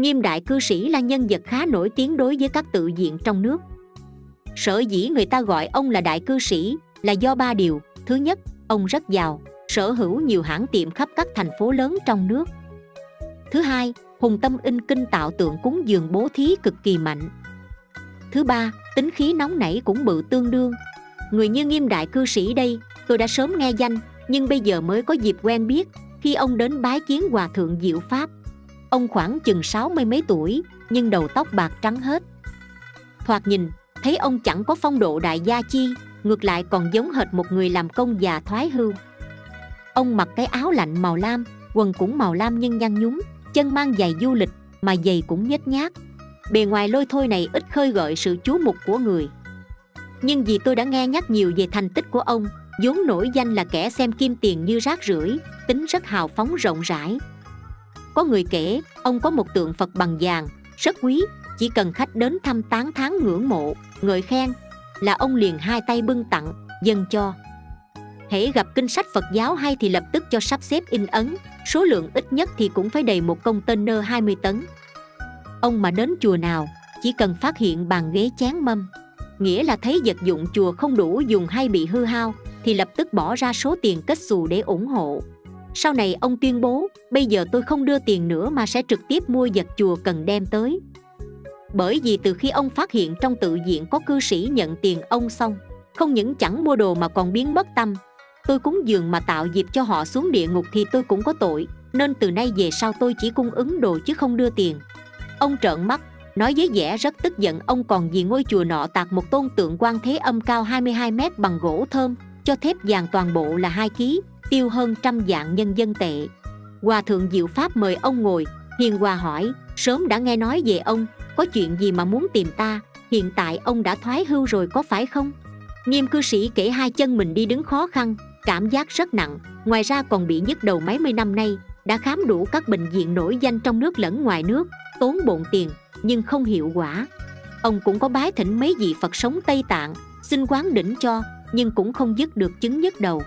nghiêm đại cư sĩ là nhân vật khá nổi tiếng đối với các tự diện trong nước. Sở dĩ người ta gọi ông là đại cư sĩ là do ba điều. Thứ nhất, ông rất giàu, sở hữu nhiều hãng tiệm khắp các thành phố lớn trong nước. Thứ hai, hùng tâm in kinh tạo tượng cúng dường bố thí cực kỳ mạnh. Thứ ba, tính khí nóng nảy cũng bự tương đương. Người như nghiêm đại cư sĩ đây, tôi đã sớm nghe danh, nhưng bây giờ mới có dịp quen biết khi ông đến bái kiến hòa thượng diệu pháp ông khoảng chừng sáu mươi mấy tuổi, nhưng đầu tóc bạc trắng hết. Thoạt nhìn, thấy ông chẳng có phong độ đại gia chi, ngược lại còn giống hệt một người làm công già thoái hưu. Ông mặc cái áo lạnh màu lam, quần cũng màu lam nhưng nhăn nhúm, chân mang giày du lịch mà giày cũng nhếch nhác. Bề ngoài lôi thôi này ít khơi gợi sự chú mục của người. Nhưng vì tôi đã nghe nhắc nhiều về thành tích của ông, vốn nổi danh là kẻ xem kim tiền như rác rưởi, tính rất hào phóng rộng rãi có người kể, ông có một tượng phật bằng vàng, rất quý, chỉ cần khách đến thăm tán tháng ngưỡng mộ, ngợi khen, là ông liền hai tay bưng tặng, dâng cho. Hễ gặp kinh sách phật giáo hay thì lập tức cho sắp xếp in ấn, số lượng ít nhất thì cũng phải đầy một container 20 tấn. Ông mà đến chùa nào, chỉ cần phát hiện bàn ghế chén mâm, nghĩa là thấy vật dụng chùa không đủ dùng hay bị hư hao, thì lập tức bỏ ra số tiền kết xù để ủng hộ sau này ông tuyên bố, bây giờ tôi không đưa tiền nữa mà sẽ trực tiếp mua vật chùa cần đem tới. Bởi vì từ khi ông phát hiện trong tự viện có cư sĩ nhận tiền ông xong, không những chẳng mua đồ mà còn biến mất tâm. Tôi cúng dường mà tạo dịp cho họ xuống địa ngục thì tôi cũng có tội, nên từ nay về sau tôi chỉ cung ứng đồ chứ không đưa tiền. Ông trợn mắt, nói với vẻ rất tức giận, ông còn vì ngôi chùa nọ tạc một tôn tượng quan thế âm cao 22 mét bằng gỗ thơm, cho thép vàng toàn bộ là hai ký tiêu hơn trăm vạn nhân dân tệ. Hòa thượng diệu pháp mời ông ngồi. Hiền hòa hỏi, sớm đã nghe nói về ông, có chuyện gì mà muốn tìm ta? Hiện tại ông đã thoái hưu rồi có phải không? Nghiêm cư sĩ kể hai chân mình đi đứng khó khăn, cảm giác rất nặng. Ngoài ra còn bị nhức đầu mấy mươi năm nay, đã khám đủ các bệnh viện nổi danh trong nước lẫn ngoài nước, tốn bộn tiền, nhưng không hiệu quả. Ông cũng có bái thỉnh mấy vị phật sống tây tạng, xin quán đỉnh cho, nhưng cũng không dứt được chứng nhức đầu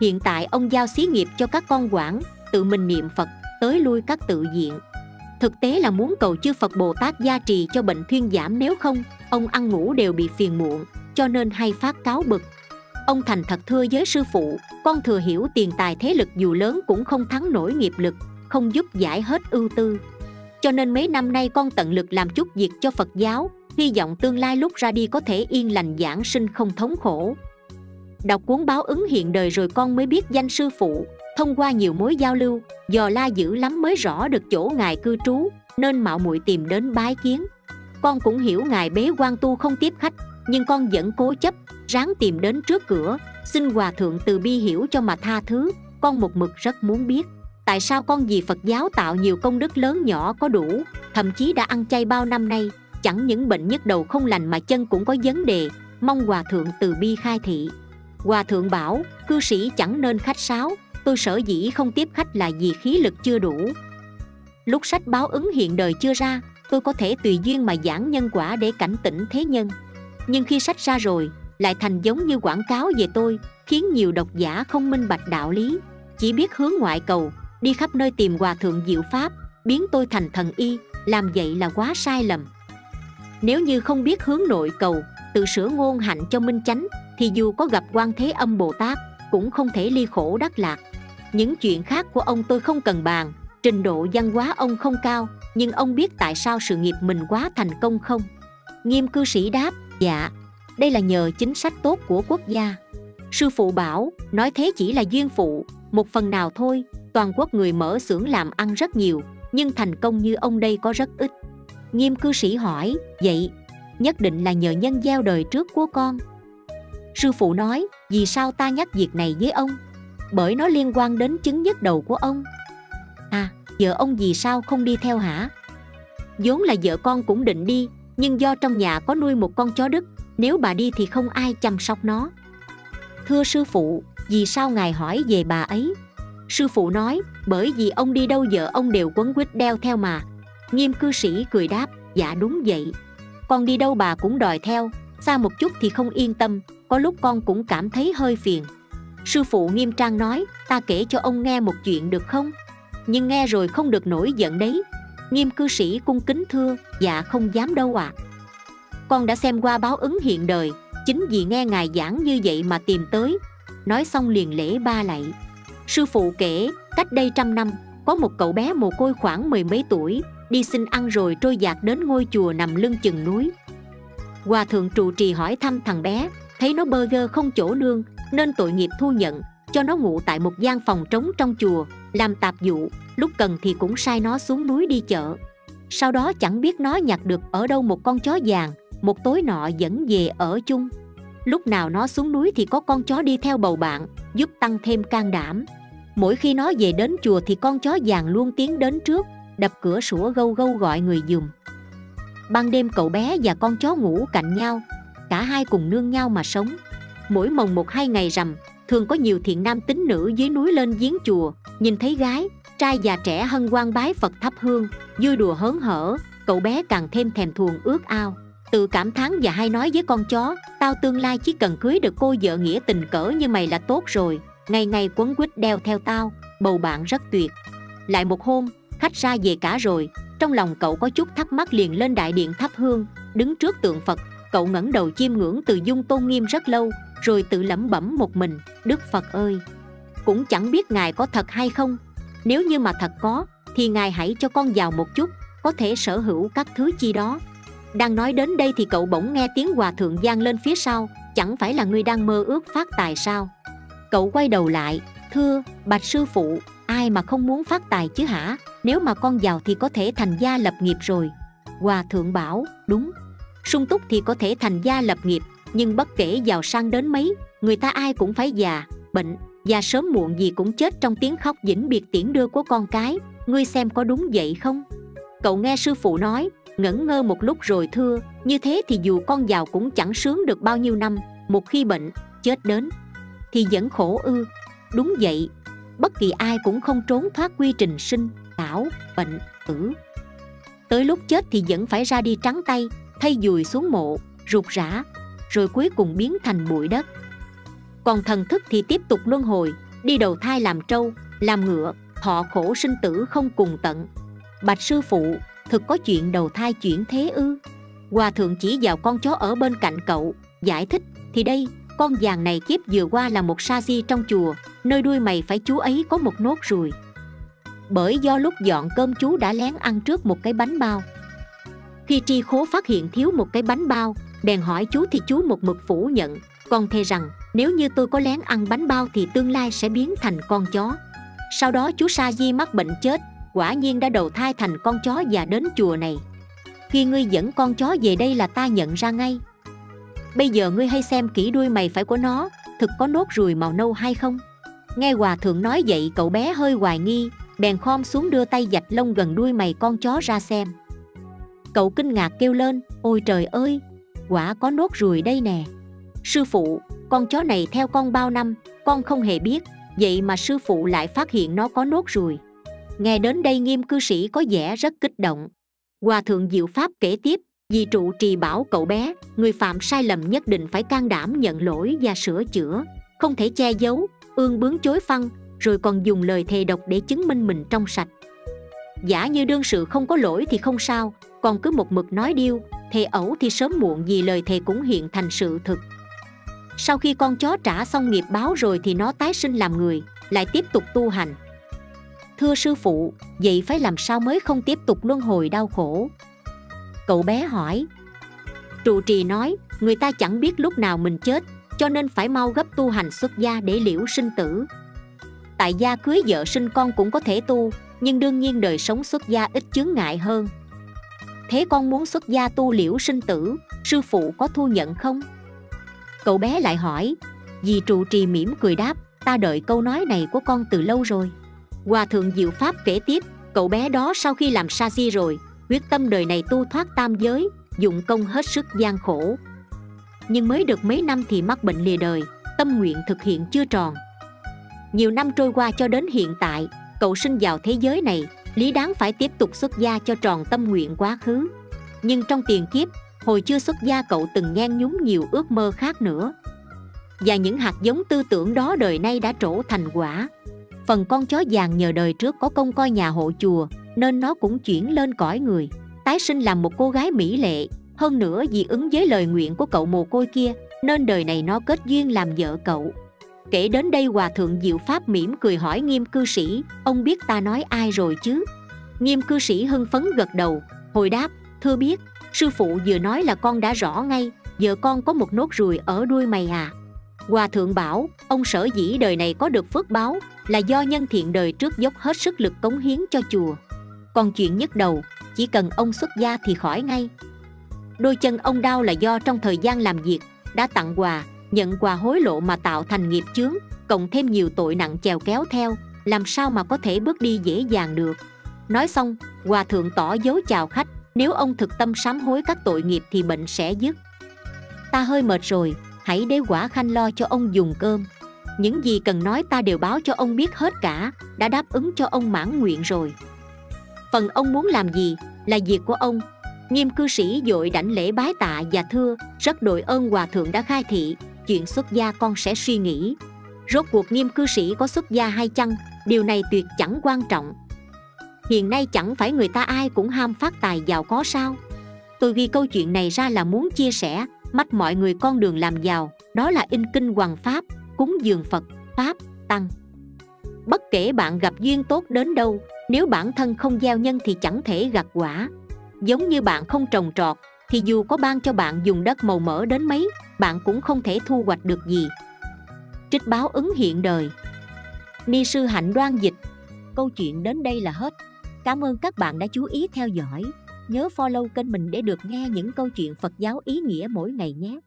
hiện tại ông giao xí nghiệp cho các con quản, tự mình niệm phật, tới lui các tự diện. Thực tế là muốn cầu chư phật bồ tát gia trì cho bệnh thuyên giảm nếu không, ông ăn ngủ đều bị phiền muộn, cho nên hay phát cáo bực. Ông thành thật thưa với sư phụ, con thừa hiểu tiền tài thế lực dù lớn cũng không thắng nổi nghiệp lực, không giúp giải hết ưu tư. Cho nên mấy năm nay con tận lực làm chút việc cho phật giáo, hy vọng tương lai lúc ra đi có thể yên lành giảng sinh không thống khổ đọc cuốn báo ứng hiện đời rồi con mới biết danh sư phụ. Thông qua nhiều mối giao lưu, dò la dữ lắm mới rõ được chỗ ngài cư trú, nên mạo muội tìm đến bái kiến. Con cũng hiểu ngài bế quan tu không tiếp khách, nhưng con vẫn cố chấp, ráng tìm đến trước cửa, xin hòa thượng từ bi hiểu cho mà tha thứ. Con một mực rất muốn biết, tại sao con vì phật giáo tạo nhiều công đức lớn nhỏ có đủ, thậm chí đã ăn chay bao năm nay, chẳng những bệnh nhức đầu không lành mà chân cũng có vấn đề. Mong hòa thượng từ bi khai thị hòa thượng bảo, cư sĩ chẳng nên khách sáo, tôi sở dĩ không tiếp khách là vì khí lực chưa đủ. Lúc sách báo ứng hiện đời chưa ra, tôi có thể tùy duyên mà giảng nhân quả để cảnh tỉnh thế nhân. Nhưng khi sách ra rồi, lại thành giống như quảng cáo về tôi, khiến nhiều độc giả không minh bạch đạo lý. Chỉ biết hướng ngoại cầu, đi khắp nơi tìm hòa thượng diệu pháp, biến tôi thành thần y, làm vậy là quá sai lầm. Nếu như không biết hướng nội cầu, tự sửa ngôn hạnh cho minh chánh thì dù có gặp quan thế âm bồ tát, cũng không thể ly khổ đắc lạc. Những chuyện khác của ông tôi không cần bàn, trình độ văn hóa ông không cao, nhưng ông biết tại sao sự nghiệp mình quá thành công không? Nghiêm cư sĩ đáp dạ đây là nhờ chính sách tốt của quốc gia. Sư phụ bảo, nói thế chỉ là duyên phụ, một phần nào thôi, toàn quốc người mở xưởng làm ăn rất nhiều, nhưng thành công như ông đây có rất ít. Nghiêm cư sĩ hỏi, vậy, nhất định là nhờ nhân gieo đời trước của con sư phụ nói, vì sao ta nhắc việc này với ông? Bởi nó liên quan đến chứng nhất đầu của ông. À vợ ông vì sao không đi theo hả? Vốn là vợ con cũng định đi, nhưng do trong nhà có nuôi một con chó đức, nếu bà đi thì không ai chăm sóc nó. Thưa sư phụ, vì sao ngài hỏi về bà ấy? Sư phụ nói, bởi vì ông đi đâu vợ ông đều quấn quýt đeo theo mà. Nghiêm cư sĩ cười đáp dạ đúng vậy. Con đi đâu bà cũng đòi theo, xa một chút thì không yên tâm có lúc con cũng cảm thấy hơi phiền. Sư phụ nghiêm trang nói, ta kể cho ông nghe một chuyện được không? Nhưng nghe rồi không được nổi giận đấy. Nghiêm cư sĩ cung kính thưa dạ không dám đâu ạ. À. con đã xem qua báo ứng hiện đời, chính vì nghe ngài giảng như vậy mà tìm tới. Nói xong liền lễ ba lạy. Sư phụ kể, cách đây trăm năm, có một cậu bé mồ côi khoảng mười mấy tuổi, đi xin ăn rồi trôi dạt đến ngôi chùa nằm lưng chừng núi. Hòa thượng trụ trì hỏi thăm thằng bé thấy nó bơ gơ không chỗ nương, nên tội nghiệp thu nhận, cho nó ngủ tại một gian phòng trống trong chùa, làm tạp dụ lúc cần thì cũng sai nó xuống núi đi chợ. Sau đó chẳng biết nó nhặt được ở đâu một con chó vàng, một tối nọ dẫn về ở chung. Lúc nào nó xuống núi thì có con chó đi theo bầu bạn, giúp tăng thêm can đảm. Mỗi khi nó về đến chùa thì con chó vàng luôn tiến đến trước, đập cửa sủa gâu gâu gọi người dùm. Ban đêm cậu bé và con chó ngủ cạnh nhau cả hai cùng nương nhau mà sống. Mỗi mồng một hai ngày rằm, thường có nhiều thiện nam tín nữ dưới núi lên giếng chùa. Nhìn thấy gái, trai già trẻ hân hoan bái phật thắp hương, vui đùa hớn hở, cậu bé càng thêm thèm thuồng ước ao. Tự cảm thán và hay nói với con chó, tao tương lai chỉ cần cưới được cô vợ nghĩa tình cỡ như mày là tốt rồi, ngày ngày quấn quýt đeo theo tao, bầu bạn rất tuyệt. Lại một hôm, khách ra về cả rồi, trong lòng cậu có chút thắc mắc liền lên đại điện thắp hương, đứng trước tượng phật cậu ngẩng đầu chiêm ngưỡng từ dung tôn nghiêm rất lâu, rồi tự lẩm bẩm một mình, đức phật ơi, cũng chẳng biết ngài có thật hay không. Nếu như mà thật có, thì ngài hãy cho con vào một chút, có thể sở hữu các thứ chi đó. Đang nói đến đây thì cậu bỗng nghe tiếng hòa thượng giang lên phía sau, chẳng phải là người đang mơ ước phát tài sao? Cậu quay đầu lại, thưa, bạch sư phụ, ai mà không muốn phát tài chứ hả? Nếu mà con giàu thì có thể thành gia lập nghiệp rồi. Hòa thượng bảo, đúng sung túc thì có thể thành gia lập nghiệp, nhưng bất kể giàu sang đến mấy, người ta ai cũng phải già, bệnh và sớm muộn gì cũng chết trong tiếng khóc vĩnh biệt tiễn đưa của con cái. Ngươi xem có đúng vậy không? Cậu nghe sư phụ nói, ngẩn ngơ một lúc rồi thưa, như thế thì dù con giàu cũng chẳng sướng được bao nhiêu năm, một khi bệnh, chết đến, thì vẫn khổ ư. Đúng vậy, bất kỳ ai cũng không trốn thoát quy trình sinh tảo bệnh, tử. Tới lúc chết thì vẫn phải ra đi trắng tay thay dùi xuống mộ, rụt rã, rồi cuối cùng biến thành bụi đất. Còn thần thức thì tiếp tục luân hồi, đi đầu thai làm trâu, làm ngựa họ khổ sinh tử không cùng tận. Bạch sư phụ, thực có chuyện đầu thai chuyển thế ư? Hòa thượng chỉ vào con chó ở bên cạnh cậu, giải thích, thì đây, con vàng này kiếp vừa qua là một sa di trong chùa, nơi đuôi mày phải chú ấy có một nốt ruồi. Bởi do lúc dọn cơm chú đã lén ăn trước một cái bánh bao khi tri khố phát hiện thiếu một cái bánh bao, bèn hỏi chú thì chú một mực phủ nhận Con thề rằng, nếu như tôi có lén ăn bánh bao thì tương lai sẽ biến thành con chó. Sau đó chú sa di mắc bệnh chết, quả nhiên đã đầu thai thành con chó và đến chùa này. Khi ngươi dẫn con chó về đây là ta nhận ra ngay. Bây giờ ngươi hay xem kỹ đuôi mày phải của nó, thực có nốt ruồi màu nâu hay không? Nghe hòa thượng nói vậy, cậu bé hơi hoài nghi, bèn khom xuống đưa tay dạch lông gần đuôi mày con chó ra xem cậu kinh ngạc kêu lên, ôi trời ơi, quả có nốt ruồi đây nè. Sư phụ, con chó này theo con bao năm, con không hề biết, vậy mà sư phụ lại phát hiện nó có nốt ruồi. Nghe đến đây nghiêm cư sĩ có vẻ rất kích động. Hòa thượng diệu pháp kể tiếp, vì trụ trì bảo cậu bé, người phạm sai lầm nhất định phải can đảm nhận lỗi và sửa chữa, không thể che giấu, ương bướng chối phăng, rồi còn dùng lời thề độc để chứng minh mình trong sạch. Giả như đương sự không có lỗi thì không sao còn cứ một mực nói điêu, thề ẩu thì sớm muộn gì lời thề cũng hiện thành sự thực. Sau khi con chó trả xong nghiệp báo rồi thì nó tái sinh làm người, lại tiếp tục tu hành. Thưa sư phụ, vậy phải làm sao mới không tiếp tục luân hồi đau khổ? Cậu bé hỏi. Trụ trì nói, người ta chẳng biết lúc nào mình chết, cho nên phải mau gấp tu hành xuất gia để liễu sinh tử. Tại gia cưới vợ sinh con cũng có thể tu, nhưng đương nhiên đời sống xuất gia ít chướng ngại hơn thế con muốn xuất gia tu liễu sinh tử, sư phụ có thu nhận không? Cậu bé lại hỏi. Dì trụ trì mỉm cười đáp, ta đợi câu nói này của con từ lâu rồi. Hòa thượng diệu pháp kể tiếp, cậu bé đó sau khi làm sa di rồi, quyết tâm đời này tu thoát tam giới, dụng công hết sức gian khổ. Nhưng mới được mấy năm thì mắc bệnh lìa đời, tâm nguyện thực hiện chưa tròn. Nhiều năm trôi qua cho đến hiện tại, cậu sinh vào thế giới này lý đáng phải tiếp tục xuất gia cho tròn tâm nguyện quá khứ. Nhưng trong tiền kiếp, hồi chưa xuất gia cậu từng nhen nhúng nhiều ước mơ khác nữa. Và những hạt giống tư tưởng đó đời nay đã trổ thành quả. Phần con chó vàng nhờ đời trước có công coi nhà hộ chùa, nên nó cũng chuyển lên cõi người. Tái sinh làm một cô gái mỹ lệ. Hơn nữa vì ứng với lời nguyện của cậu mồ côi kia, nên đời này nó kết duyên làm vợ cậu kể đến đây hòa thượng diệu pháp mỉm cười hỏi nghiêm cư sĩ, ông biết ta nói ai rồi chứ? Nghiêm cư sĩ hưng phấn gật đầu, hồi đáp, thưa biết, sư phụ vừa nói là con đã rõ ngay, giờ con có một nốt ruồi ở đuôi mày à. Hòa thượng bảo, ông sở dĩ đời này có được phước báo là do nhân thiện đời trước dốc hết sức lực cống hiến cho chùa. Còn chuyện nhức đầu, chỉ cần ông xuất gia thì khỏi ngay. Đôi chân ông đau là do trong thời gian làm việc đã tặng quà nhận quà hối lộ mà tạo thành nghiệp chướng, cộng thêm nhiều tội nặng chèo kéo theo, làm sao mà có thể bước đi dễ dàng được? Nói xong hòa thượng tỏ dấu chào khách, nếu ông thực tâm sám hối các tội nghiệp thì bệnh sẽ dứt. Ta hơi mệt rồi, hãy để quả khanh lo cho ông dùng cơm. Những gì cần nói ta đều báo cho ông biết hết cả, đã đáp ứng cho ông mãn nguyện rồi. Phần ông muốn làm gì là việc của ông. Nghiêm cư sĩ dội đảnh lễ bái tạ và thưa, rất đội ơn hòa thượng đã khai thị chuyện xuất gia con sẽ suy nghĩ. Rốt cuộc nghiêm cư sĩ có xuất gia hay chăng? Điều này tuyệt chẳng quan trọng. Hiện nay chẳng phải người ta ai cũng ham phát tài giàu có sao? Tôi ghi câu chuyện này ra là muốn chia sẻ, mắt mọi người con đường làm giàu, đó là in kinh hoàng pháp, cúng dường phật, pháp, tăng. Bất kể bạn gặp duyên tốt đến đâu, nếu bản thân không gieo nhân thì chẳng thể gặt quả. Giống như bạn không trồng trọt, thì dù có ban cho bạn dùng đất màu mỡ đến mấy bạn cũng không thể thu hoạch được gì. Trích báo ứng hiện đời. Ni sư hạnh đoan dịch. Câu chuyện đến đây là hết. Cảm ơn các bạn đã chú ý theo dõi. Nhớ follow kênh mình để được nghe những câu chuyện phật giáo ý nghĩa mỗi ngày nhé.